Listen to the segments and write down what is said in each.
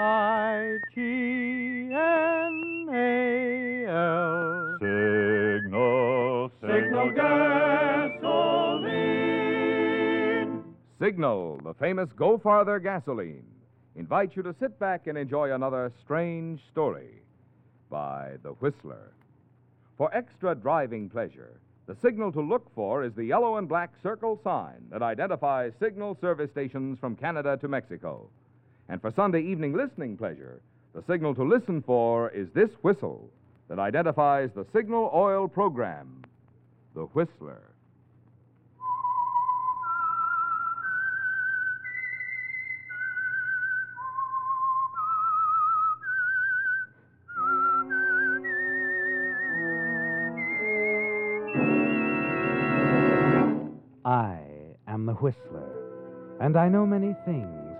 I G N A L. Signal, Signal gasoline. Signal, the famous Go Farther gasoline, invites you to sit back and enjoy another strange story by The Whistler. For extra driving pleasure, the signal to look for is the yellow and black circle sign that identifies signal service stations from Canada to Mexico. And for Sunday evening listening pleasure, the signal to listen for is this whistle that identifies the Signal Oil program, The Whistler. I am the Whistler, and I know many things,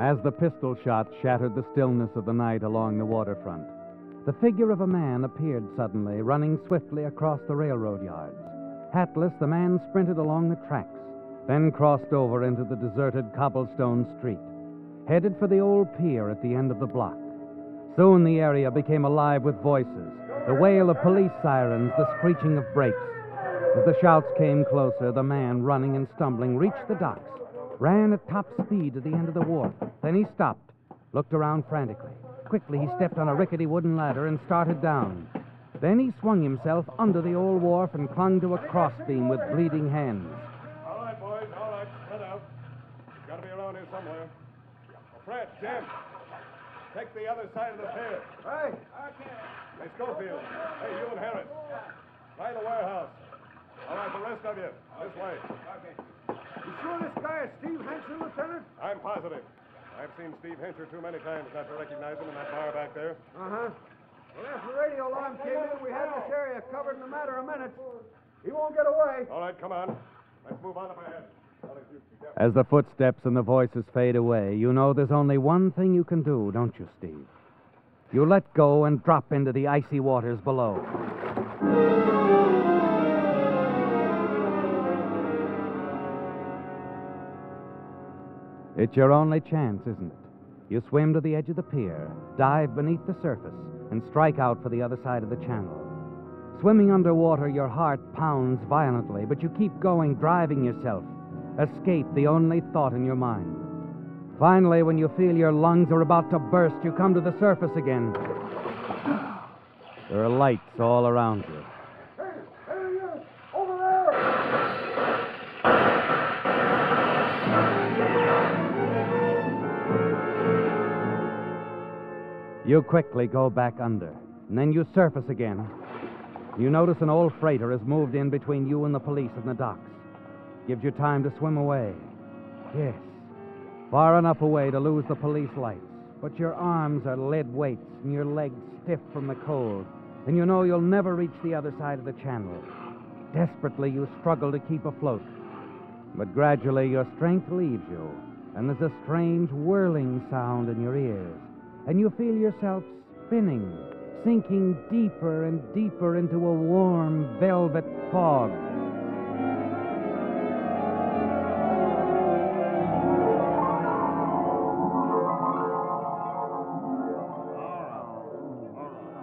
As the pistol shot shattered the stillness of the night along the waterfront, the figure of a man appeared suddenly, running swiftly across the railroad yards. Hatless, the man sprinted along the tracks, then crossed over into the deserted cobblestone street, headed for the old pier at the end of the block. Soon the area became alive with voices, the wail of police sirens, the screeching of brakes. As the shouts came closer, the man, running and stumbling, reached the docks, ran at top speed to the end of the wharf. Then he stopped, looked around frantically. Quickly, he stepped on a rickety wooden ladder and started down. Then he swung himself under the old wharf and clung to a crossbeam with bleeding hands. All right, boys, all right. Head out. He's got to be around here somewhere. Fred, Jim, take the other side of the pier. Hey. Okay. Hey, Schofield. Hey, you and Harris. By the warehouse. All right, the rest of you, this way. Okay. You sure this guy is Steve Hensher, I'm positive. I've seen Steve Hensher too many times not to recognize him in that bar back there. Uh-huh. Well, after the radio alarm came in, we had this area covered in a matter of minutes. He won't get away. All right, come on. Let's move on up ahead. Well, if you- yeah. As the footsteps and the voices fade away, you know there's only one thing you can do, don't you, Steve? You let go and drop into the icy waters below. It's your only chance, isn't it? You swim to the edge of the pier, dive beneath the surface, and strike out for the other side of the channel. Swimming underwater, your heart pounds violently, but you keep going, driving yourself. Escape, the only thought in your mind. Finally, when you feel your lungs are about to burst, you come to the surface again. There are lights all around you. You quickly go back under, and then you surface again. You notice an old freighter has moved in between you and the police in the docks. Gives you time to swim away. Yes, far enough away to lose the police lights. But your arms are lead weights and your legs stiff from the cold, and you know you'll never reach the other side of the channel. Desperately, you struggle to keep afloat. But gradually, your strength leaves you, and there's a strange whirling sound in your ears, and you feel yourself spinning, sinking deeper and deeper into a warm velvet fog.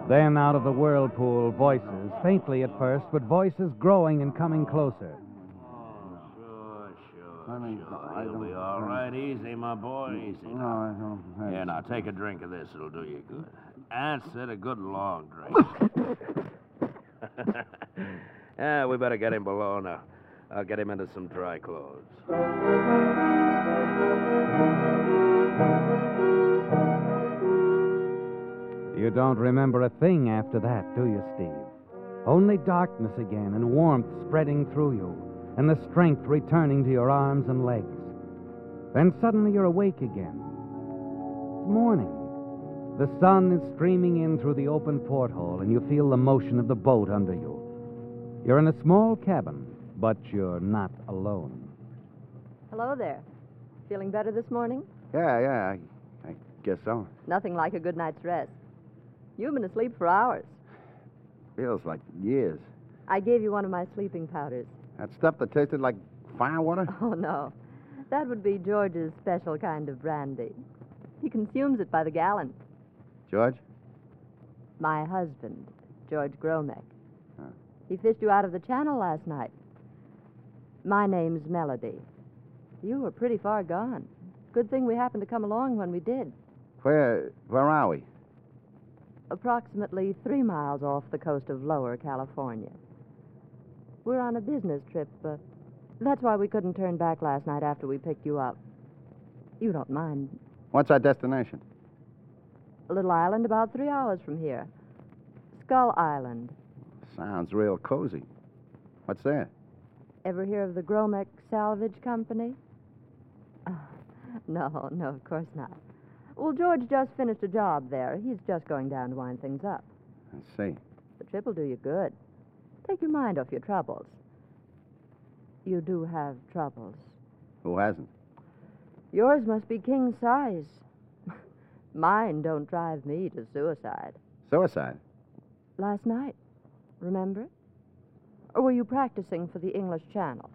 Then out of the whirlpool, voices, faintly at first, but voices growing and coming closer. Sure, sure, Honey, sure. I You'll don't- be all right. Easy, my boy. Easy. No, I don't. I- Here, now, take a drink of this. It'll do you good. That's it, a good long drink. yeah, we better get him below now. I'll get him into some dry clothes. You don't remember a thing after that, do you, Steve? Only darkness again and warmth spreading through you, and the strength returning to your arms and legs. Then suddenly you're awake again. It's morning. The sun is streaming in through the open porthole, and you feel the motion of the boat under you. You're in a small cabin, but you're not alone. Hello there. Feeling better this morning? Yeah, yeah, I, I guess so. Nothing like a good night's rest. You've been asleep for hours. Feels like years. I gave you one of my sleeping powders. That stuff that tasted like firewater? Oh, no. That would be George's special kind of brandy. He consumes it by the gallon. George? My husband, George Gromek. Huh. He fished you out of the channel last night. My name's Melody. You were pretty far gone. Good thing we happened to come along when we did. Where, where are we? Approximately three miles off the coast of Lower California. We're on a business trip, but that's why we couldn't turn back last night after we picked you up. You don't mind. What's our destination? A little island about three hours from here. Skull Island. Sounds real cozy. What's there? Ever hear of the Gromek Salvage Company? Ah, no, no, of course not. Well, George just finished a job there. He's just going down to wind things up. I see. The trip will do you good. Take your mind off your troubles. You do have troubles. Who hasn't? Yours must be king size. Mine don't drive me to suicide. Suicide. Last night, remember? Or were you practicing for the English Channel?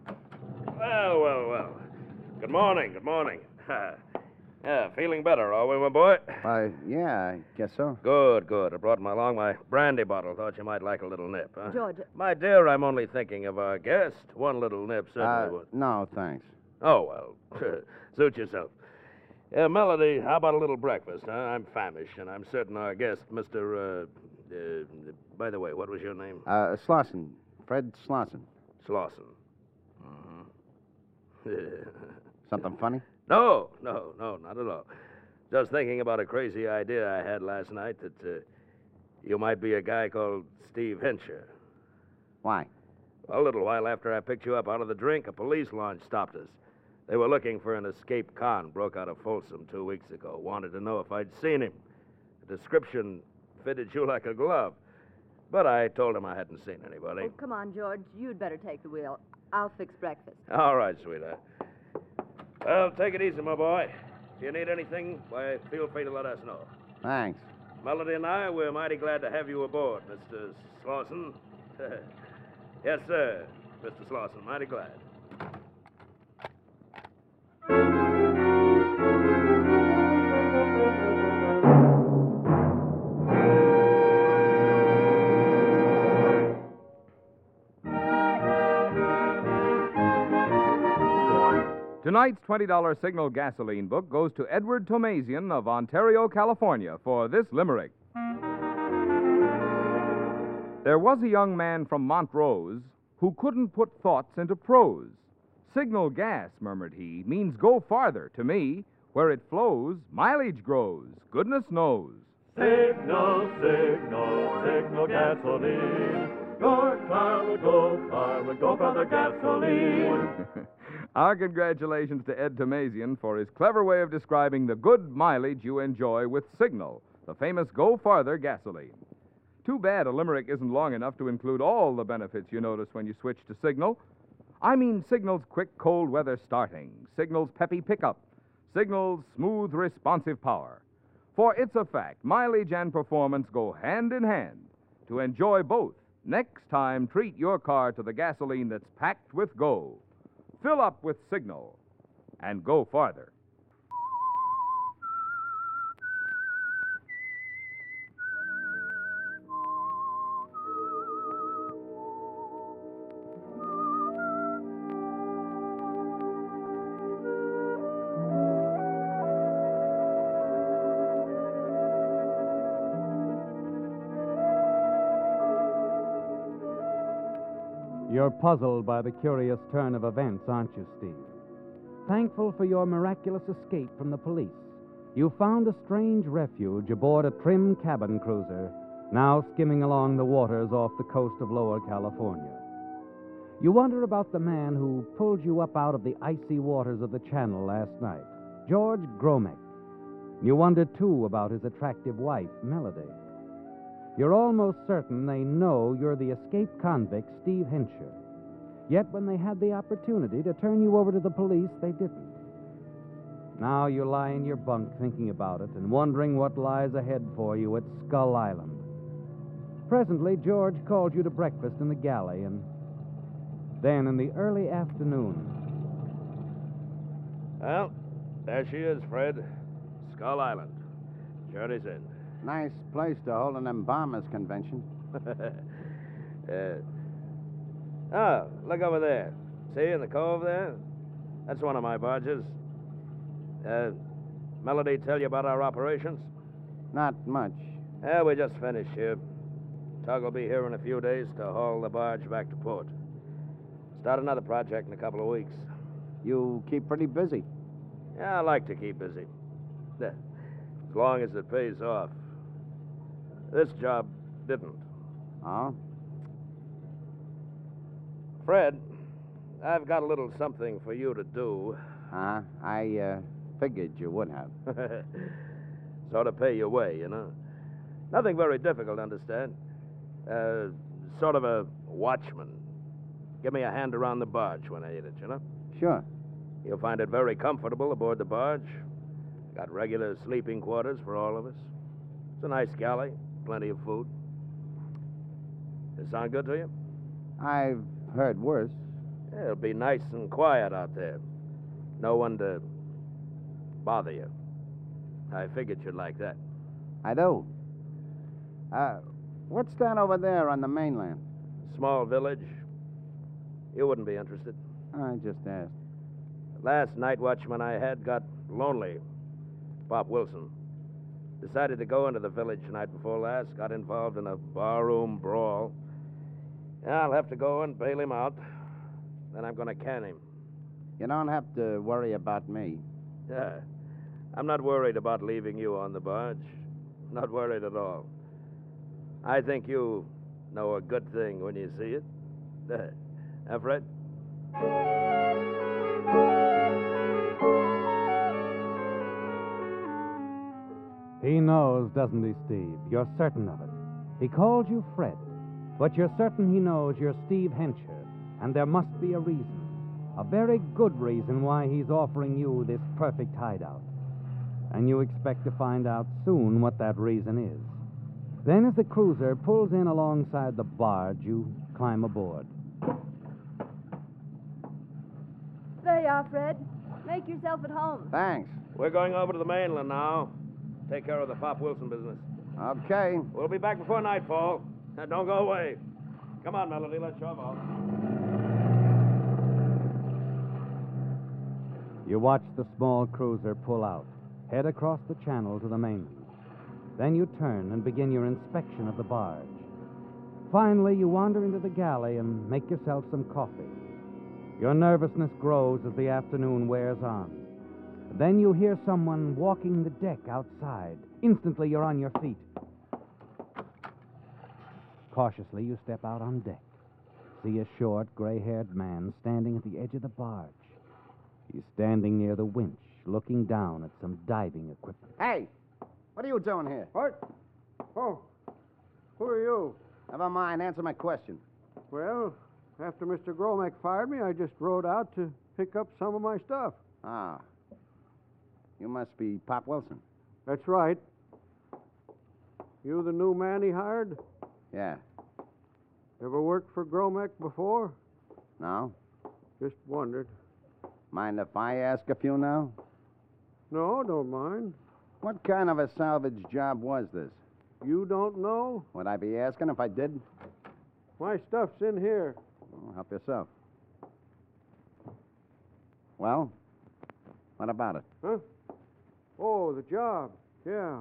Well, well, well. Good morning, good morning. yeah, feeling better, are we, my boy? Why, yeah, I guess so. Good, good. I brought my along my brandy bottle. Thought you might like a little nip, huh? George, My dear, I'm only thinking of our guest. One little nip certainly Uh, would. no, thanks. Oh, well, suit yourself. Uh, Melody, how about a little breakfast? Huh? I'm famished, and I'm certain our guest, Mr. Uh, uh, by the way, what was your name? Uh, Slauson. Fred Slosson. Slauson. hmm Something funny? no, no, no, not at all. Just thinking about a crazy idea I had last night that uh, you might be a guy called Steve Hensher. Why? A little while after I picked you up out of the drink, a police launch stopped us. They were looking for an escaped con broke out of Folsom two weeks ago. Wanted to know if I'd seen him. The description fitted you like a glove. But I told him I hadn't seen anybody. oh, come on, George. You'd better take the wheel. I'll fix breakfast. All right, sweetheart. Well, take it easy, my boy. If you need anything, why, feel free to let us know. Thanks. Melody and I, we're mighty glad to have you aboard, Mr. Slauson. yes, sir, Mr. Slauson, mighty glad. Tonight's $20 Signal gasoline book goes to Edward Tomazian of Ontario, California, for this limerick. There was a young man from Montrose who couldn't put thoughts into prose. Signal gas, murmured he, means go farther to me. Where it flows, mileage grows, goodness knows. Signal, signal, signal gasoline. Go farmer, go farmer, go for the gasoline. Our congratulations to Ed Tomazian for his clever way of describing the good mileage you enjoy with Signal, the famous Go Farther gasoline. Too bad a limerick isn't long enough to include all the benefits you notice when you switch to Signal. I mean Signal's quick cold weather starting, Signal's peppy pickup, Signal's smooth responsive power. For it's a fact, mileage and performance go hand in hand. To enjoy both, next time treat your car to the gasoline that's packed with go. Fill up with Signal and go farther. You're puzzled by the curious turn of events, aren't you, Steve? Thankful for your miraculous escape from the police, you found a strange refuge aboard a trim cabin cruiser, now skimming along the waters off the coast of Lower California. You wonder about the man who pulled you up out of the icy waters of the Channel last night, George Gromek. You wonder, too, about his attractive wife, Melody. You're almost certain they know you're the escaped convict, Steve Hensher. Yet when they had the opportunity to turn you over to the police, they didn't. Now you lie in your bunk thinking about it and wondering what lies ahead for you at Skull Island. Presently, George called you to breakfast in the galley, and then in the early afternoon. Well, there she is, Fred. Skull Island. Journey's in. Nice place to hold an embalmers convention. yeah. Oh, look over there. See in the cove there? That's one of my barges. Uh, Melody tell you about our operations? Not much. Yeah, we just finished here. Tug will be here in a few days to haul the barge back to port. Start another project in a couple of weeks. You keep pretty busy. Yeah, I like to keep busy. As long as it pays off. This job didn't. Oh? Fred, I've got a little something for you to do. Huh? I uh, figured you would have. sort of pay your way, you know. Nothing very difficult, understand. Uh, sort of a watchman. Give me a hand around the barge when I need it, you know? Sure. You'll find it very comfortable aboard the barge. Got regular sleeping quarters for all of us. It's a nice galley, plenty of food. Does it sound good to you? I've heard worse. Yeah, it'll be nice and quiet out there. No one to bother you. I figured you'd like that. I do. Uh, what's that over there on the mainland? Small village. You wouldn't be interested. I just asked. Last night watchman I had got lonely. Bob Wilson. Decided to go into the village night before last. Got involved in a barroom brawl. Yeah, I'll have to go and bail him out. Then I'm going to can him. You don't have to worry about me. Yeah. I'm not worried about leaving you on the barge. Not worried at all. I think you know a good thing when you see it. huh, Fred? He knows, doesn't he, Steve? You're certain of it. He called you Fred, but you're certain he knows you're Steve Hensher, and there must be a reason. A very good reason why he's offering you this perfect hideout. And you expect to find out soon what that reason is. Then, as the cruiser pulls in alongside the barge, you climb aboard. There you are, Fred. Make yourself at home. Thanks. We're going over to the mainland now. Take care of the Pop Wilson business. Okay. We'll be back before nightfall. Now, don't go away. Come on, Melody. Let's shove off. You watch the small cruiser pull out, head across the channel to the mainland. Then you turn and begin your inspection of the barge. Finally, you wander into the galley and make yourself some coffee. Your nervousness grows as the afternoon wears on. Then you hear someone walking the deck outside, Instantly, you're on your feet. Cautiously, you step out on deck. See a short, gray haired man standing at the edge of the barge. He's standing near the winch, looking down at some diving equipment. Hey, what are you doing here? What? Oh, who are you? Never mind. Answer my question. Well, after Mr. Gromek fired me, I just rode out to pick up some of my stuff. Ah. You must be Pop Wilson. That's right. You the new man he hired? Yeah. Ever worked for Gromek before? No? Just wondered. Mind if I ask a few now? No, don't mind. What kind of a salvage job was this? You don't know? Would I be asking if I did? My stuff's in here. Oh, help yourself. Well, what about it? Huh? Oh, the job. Yeah.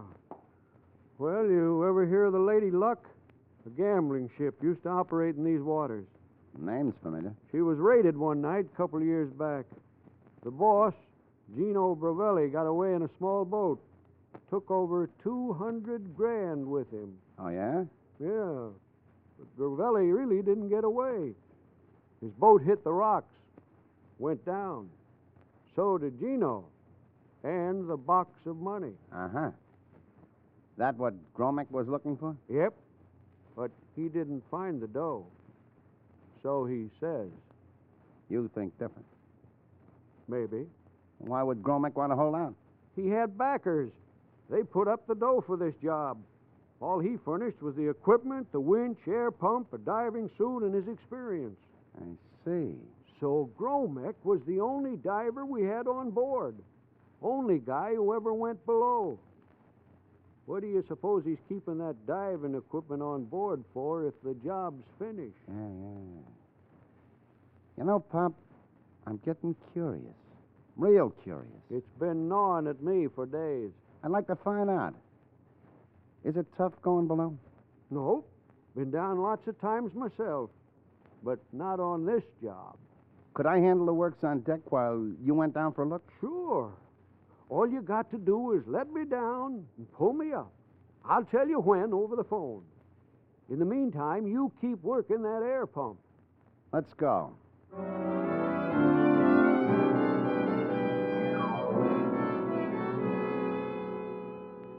Well, you ever hear of the Lady Luck? A gambling ship used to operate in these waters. Name's familiar. She was raided one night a couple of years back. The boss, Gino Bravelli, got away in a small boat. Took over 200 grand with him. Oh, yeah? Yeah. But Bravelli really didn't get away. His boat hit the rocks, went down. So did Gino. And the box of money. Uh huh. That what Gromek was looking for? Yep. But he didn't find the dough. So he says. You think different. Maybe. Why would Gromek want to hold out? He had backers. They put up the dough for this job. All he furnished was the equipment, the winch, air pump, a diving suit, and his experience. I see. So Gromek was the only diver we had on board. Only guy who ever went below. What do you suppose he's keeping that diving equipment on board for if the job's finished? Yeah, yeah. You know, Pop, I'm getting curious. Real curious. It's been gnawing at me for days. I'd like to find out. Is it tough going below? Nope. Been down lots of times myself. But not on this job. Could I handle the works on deck while you went down for a look? Sure. All you got to do is let me down and pull me up. I'll tell you when over the phone. In the meantime, you keep working that air pump. Let's go.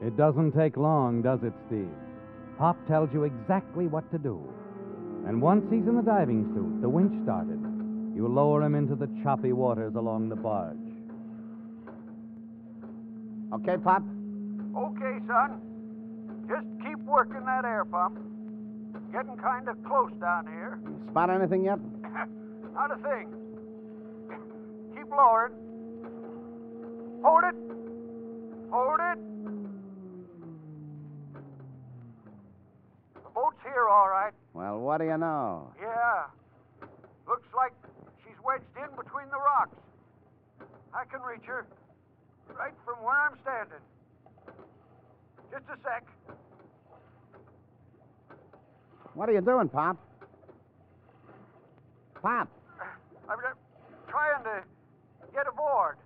It doesn't take long, does it, Steve? Pop tells you exactly what to do. And once he's in the diving suit, the winch started. You lower him into the choppy waters along the barge. Okay, Pop? Okay, son. Just keep working that air pump. Getting kind of close down here. Spot anything yet? Not a thing. Keep lowering. Hold it. Hold it. The boat's here, all right. Well, what do you know? Yeah. Looks like she's wedged in between the rocks. I can reach her. Right from where I'm standing. Just a sec. What are you doing, Pop? Pop! I'm trying to get aboard.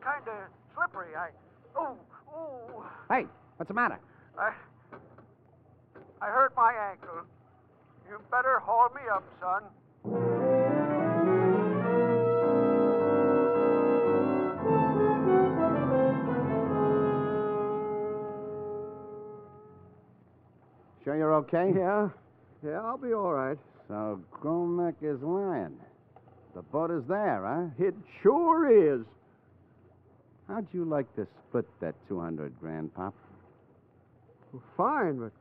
Kind of slippery. I. Oh, oh. Hey, what's the matter? I. I hurt my ankle. You better haul me up, son. Sure you're okay? Yeah. Yeah, I'll be all right. So Gromek is lying. The boat is there, huh? It sure is. How'd you like to split that 200 grand, Pop? Fine, but,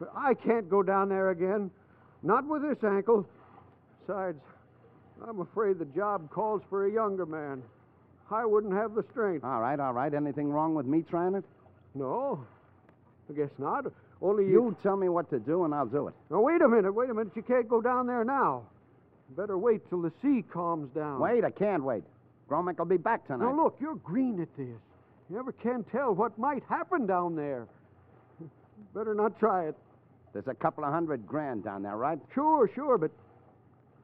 but I can't go down there again. Not with this ankle. Besides, I'm afraid the job calls for a younger man. I wouldn't have the strength. All right, all right. Anything wrong with me trying it? No, I guess not. Only you. You tell me what to do, and I'll do it. Now, wait a minute, wait a minute. You can't go down there now. Better wait till the sea calms down. Wait, I can't wait. Gromek will be back tonight. Now, look, you're green at this. You never can tell what might happen down there. Better not try it. There's a couple of hundred grand down there, right? Sure, sure, but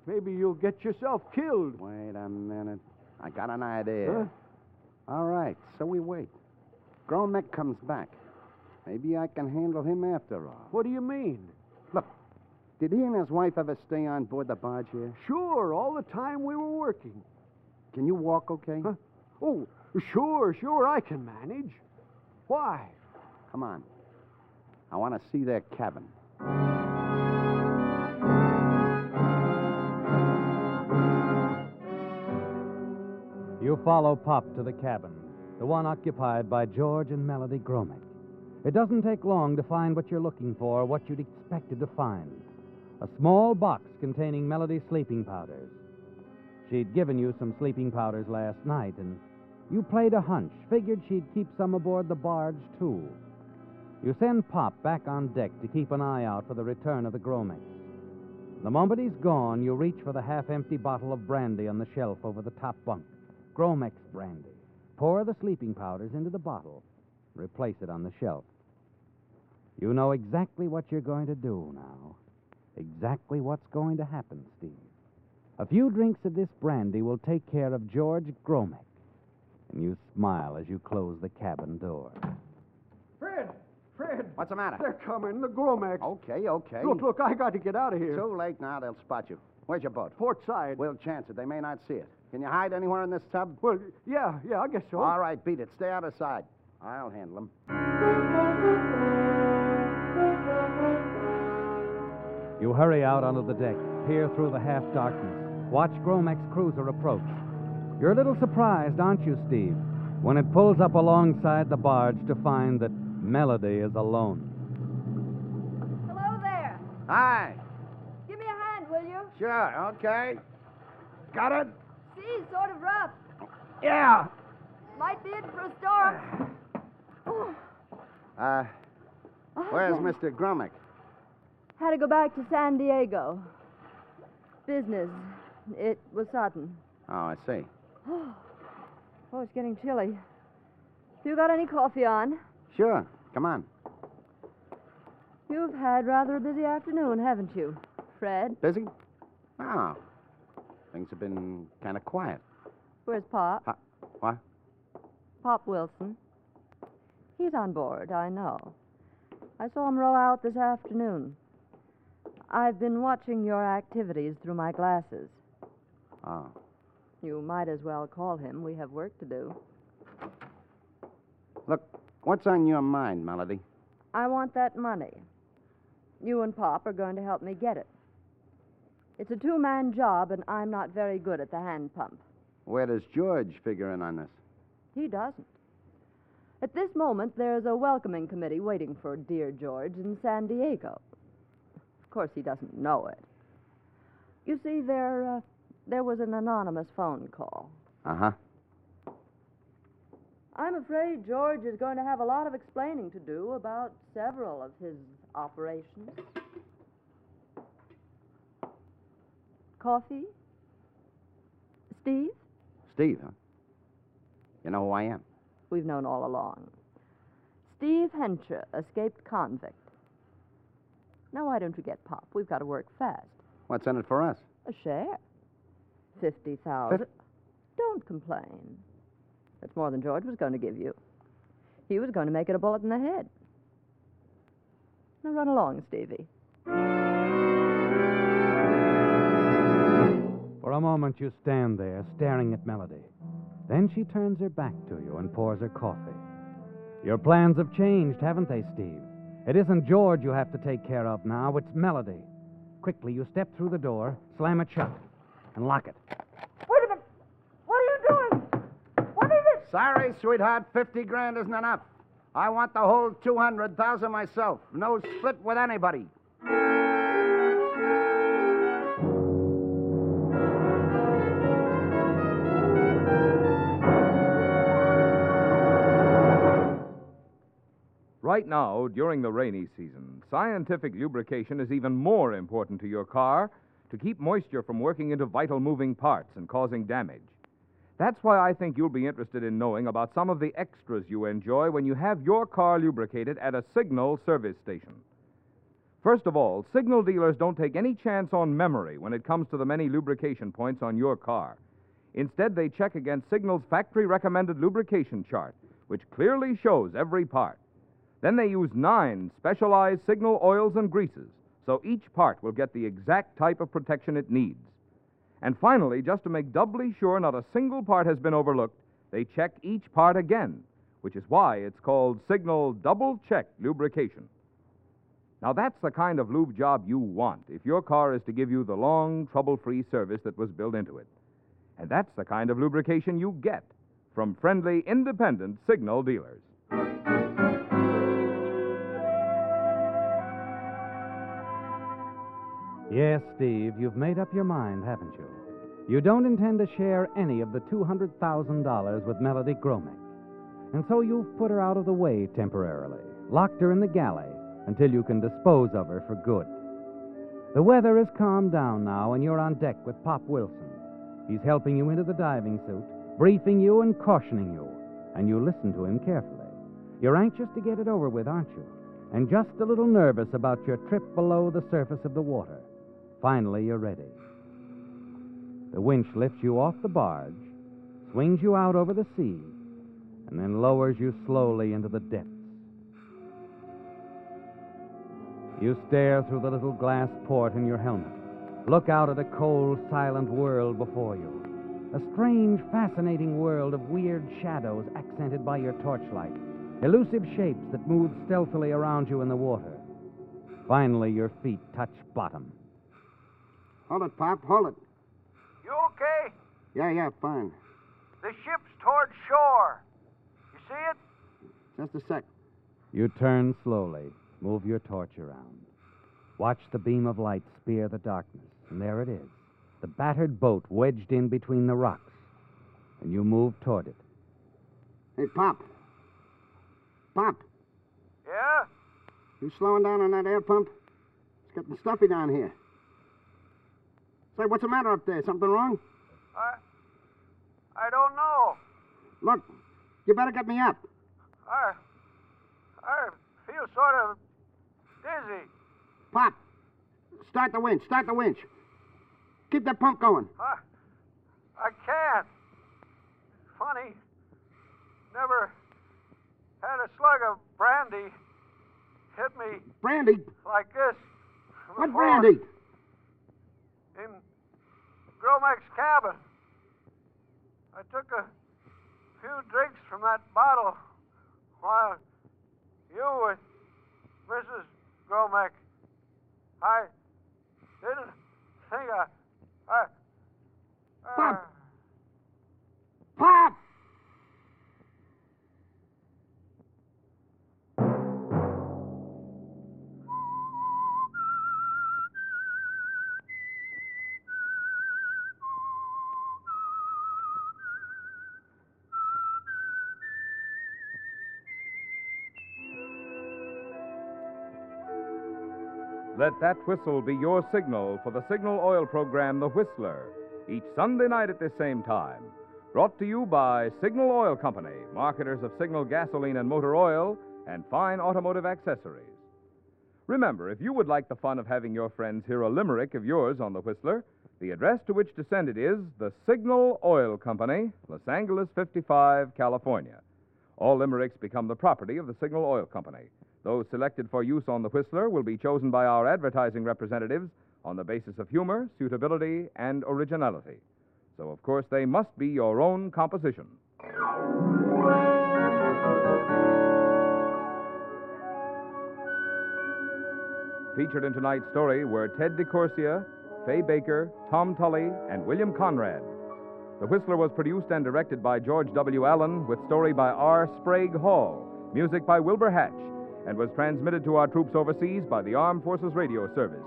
maybe you'll get yourself killed. Wait a minute. I got an idea. Huh? All right, so we wait. Gromek comes back, maybe I can handle him after all. What do you mean? Look, did he and his wife ever stay on board the barge here? Sure, all the time we were working. Can you walk okay? Huh? Oh, sure, sure, I can manage. Why? Come on. I want to see their cabin. You follow Pop to the cabin, the one occupied by George and Melody Gromek. It doesn't take long to find what you're looking for, what you'd expected to find. A small box containing Melody's sleeping powders. She'd given you some sleeping powders last night, and you played a hunch, figured she'd keep some aboard the barge, too. You send Pop back on deck to keep an eye out for the return of the Gromeks. The moment he's gone, you reach for the half empty bottle of brandy on the shelf over the top bunk. Gromek's brandy. Pour the sleeping powders into the bottle. Replace it on the shelf. You know exactly what you're going to do now. Exactly what's going to happen, Steve. A few drinks of this brandy will take care of George Gromek. And you smile as you close the cabin door. Fred! Fred! What's the matter? They're coming, the Gromeks. Okay, okay. Look, look, I got to get out of here. Too late now. They'll spot you. Where's your boat? Port side. We'll chance it. They may not see it. Can you hide anywhere in this tub? Well, yeah, yeah, I guess so. All right, beat it. Stay out of sight. I'll handle them. You hurry out onto the deck, peer through the half darkness, watch Gromek's cruiser approach. You're a little surprised, aren't you, Steve, when it pulls up alongside the barge to find that Melody is alone. Hello there. Hi. Give me a hand, will you? Sure, okay. Got it? Sea's sort of rough. Yeah. Might be in for a storm. Oh, Uh, where's Mr. Gromek? Had to go back to San Diego. Business. It was sudden. Oh, I see. Oh, it's getting chilly. You got any coffee on? Sure. Come on. You've had rather a busy afternoon, haven't you, Fred? Busy? Oh. Things have been kind of quiet. Where's Pop? Huh? What? Pop Wilson. He's on board, I know. I saw him row out this afternoon. I've been watching your activities through my glasses. Oh. You might as well call him. We have work to do. Look, what's on your mind, Melody? I want that money. You and Pop are going to help me get it. It's a two man job, and I'm not very good at the hand pump. Where does George figure in on this? He doesn't. At this moment, there's a welcoming committee waiting for dear George in San Diego. Of course, he doesn't know it. You see, there, uh, there was an anonymous phone call. Uh huh. I'm afraid George is going to have a lot of explaining to do about several of his operations. Coffee? Steve? Steve, huh? You know who I am? We've known all along. Steve Hensher, escaped convict. Now, why don't you get Pop? We've got to work fast. What's in it for us? A share. Fifty thousand. Don't complain. That's more than George was going to give you. He was going to make it a bullet in the head. Now run along, Stevie. For a moment, you stand there, staring at Melody. Then she turns her back to you and pours her coffee. Your plans have changed, haven't they, Steve? It isn't George you have to take care of now, it's Melody. Quickly, you step through the door, slam it shut, and lock it. Wait a minute. What are you doing? What is it? Sorry, sweetheart. Fifty grand isn't enough. I want the whole two hundred thousand myself. No split with anybody. Right now, during the rainy season, scientific lubrication is even more important to your car to keep moisture from working into vital moving parts and causing damage. That's why I think you'll be interested in knowing about some of the extras you enjoy when you have your car lubricated at a Signal service station. First of all, Signal dealers don't take any chance on memory when it comes to the many lubrication points on your car. Instead, they check against Signal's factory recommended lubrication chart, which clearly shows every part. Then they use nine specialized signal oils and greases, so each part will get the exact type of protection it needs. And finally, just to make doubly sure not a single part has been overlooked, they check each part again, which is why it's called Signal Double Check Lubrication. Now, that's the kind of lube job you want if your car is to give you the long, trouble free service that was built into it. And that's the kind of lubrication you get from friendly, independent signal dealers. Yes, Steve, you've made up your mind, haven't you? You don't intend to share any of the $200,000 with Melody Gromek. And so you've put her out of the way temporarily, locked her in the galley until you can dispose of her for good. The weather has calmed down now, and you're on deck with Pop Wilson. He's helping you into the diving suit, briefing you and cautioning you, and you listen to him carefully. You're anxious to get it over with, aren't you? And just a little nervous about your trip below the surface of the water. Finally, you're ready. The winch lifts you off the barge, swings you out over the sea, and then lowers you slowly into the depths. You stare through the little glass port in your helmet. Look out at a cold, silent world before you. A strange, fascinating world of weird shadows accented by your torchlight. Elusive shapes that move stealthily around you in the water. Finally, your feet touch bottom. Hold it, Pop. Hold it. You okay? Yeah, yeah, fine. The ship's toward shore. You see it? Just a sec. You turn slowly, move your torch around. Watch the beam of light spear the darkness, and there it is the battered boat wedged in between the rocks. And you move toward it. Hey, Pop. Pop, Yeah? you slowing down on that air pump? It's getting stuffy down here. Say, what's the matter up there? Something wrong? I. I don't know. Look, you better get me up. I. I feel sort of dizzy. Pop, start the winch. Start the winch. Keep that pump going. I. I can't. Funny. Never had a slug of brandy hit me Brandy? like this. What before. brandy? In Gromek's cabin. I took a few drinks from that bottle while you were Mrs. Gromek. I didn't think I. I. Uh, Pop! Pop! Let that whistle be your signal for the signal oil program, The Whistler, each Sunday night at this same time. Brought to you by Signal Oil Company, marketers of Signal gasoline and motor oil and fine automotive accessories. Remember, if you would like the fun of having your friends hear a limerick of yours on The Whistler, the address to which to send it is the Signal Oil Company, Los Angeles 55, California. All limericks become the property of the Signal Oil Company. Those selected for use on the Whistler will be chosen by our advertising representatives on the basis of humor, suitability, and originality. So, of course, they must be your own composition. Featured in tonight's story were Ted DeCorsia, Fay Baker, Tom Tully, and William Conrad. The Whistler was produced and directed by George W. Allen, with story by R. Sprague Hall, music by Wilbur Hatch, and was transmitted to our troops overseas by the Armed Forces Radio Service.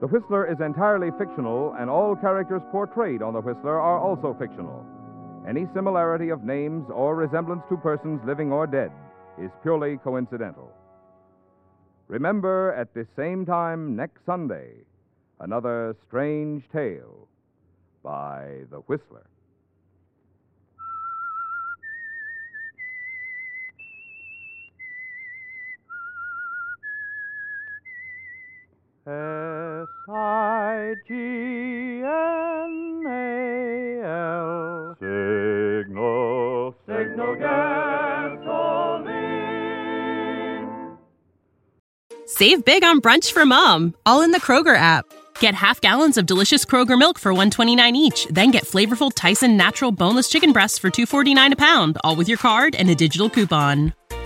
The Whistler is entirely fictional, and all characters portrayed on The Whistler are also fictional. Any similarity of names or resemblance to persons living or dead is purely coincidental. Remember, at this same time next Sunday, another strange tale by The Whistler. S I G N A L. Signal, signal gasoline. Save big on brunch for mom, all in the Kroger app. Get half gallons of delicious Kroger milk for 129 each, then get flavorful Tyson natural boneless chicken breasts for 249 a pound, all with your card and a digital coupon.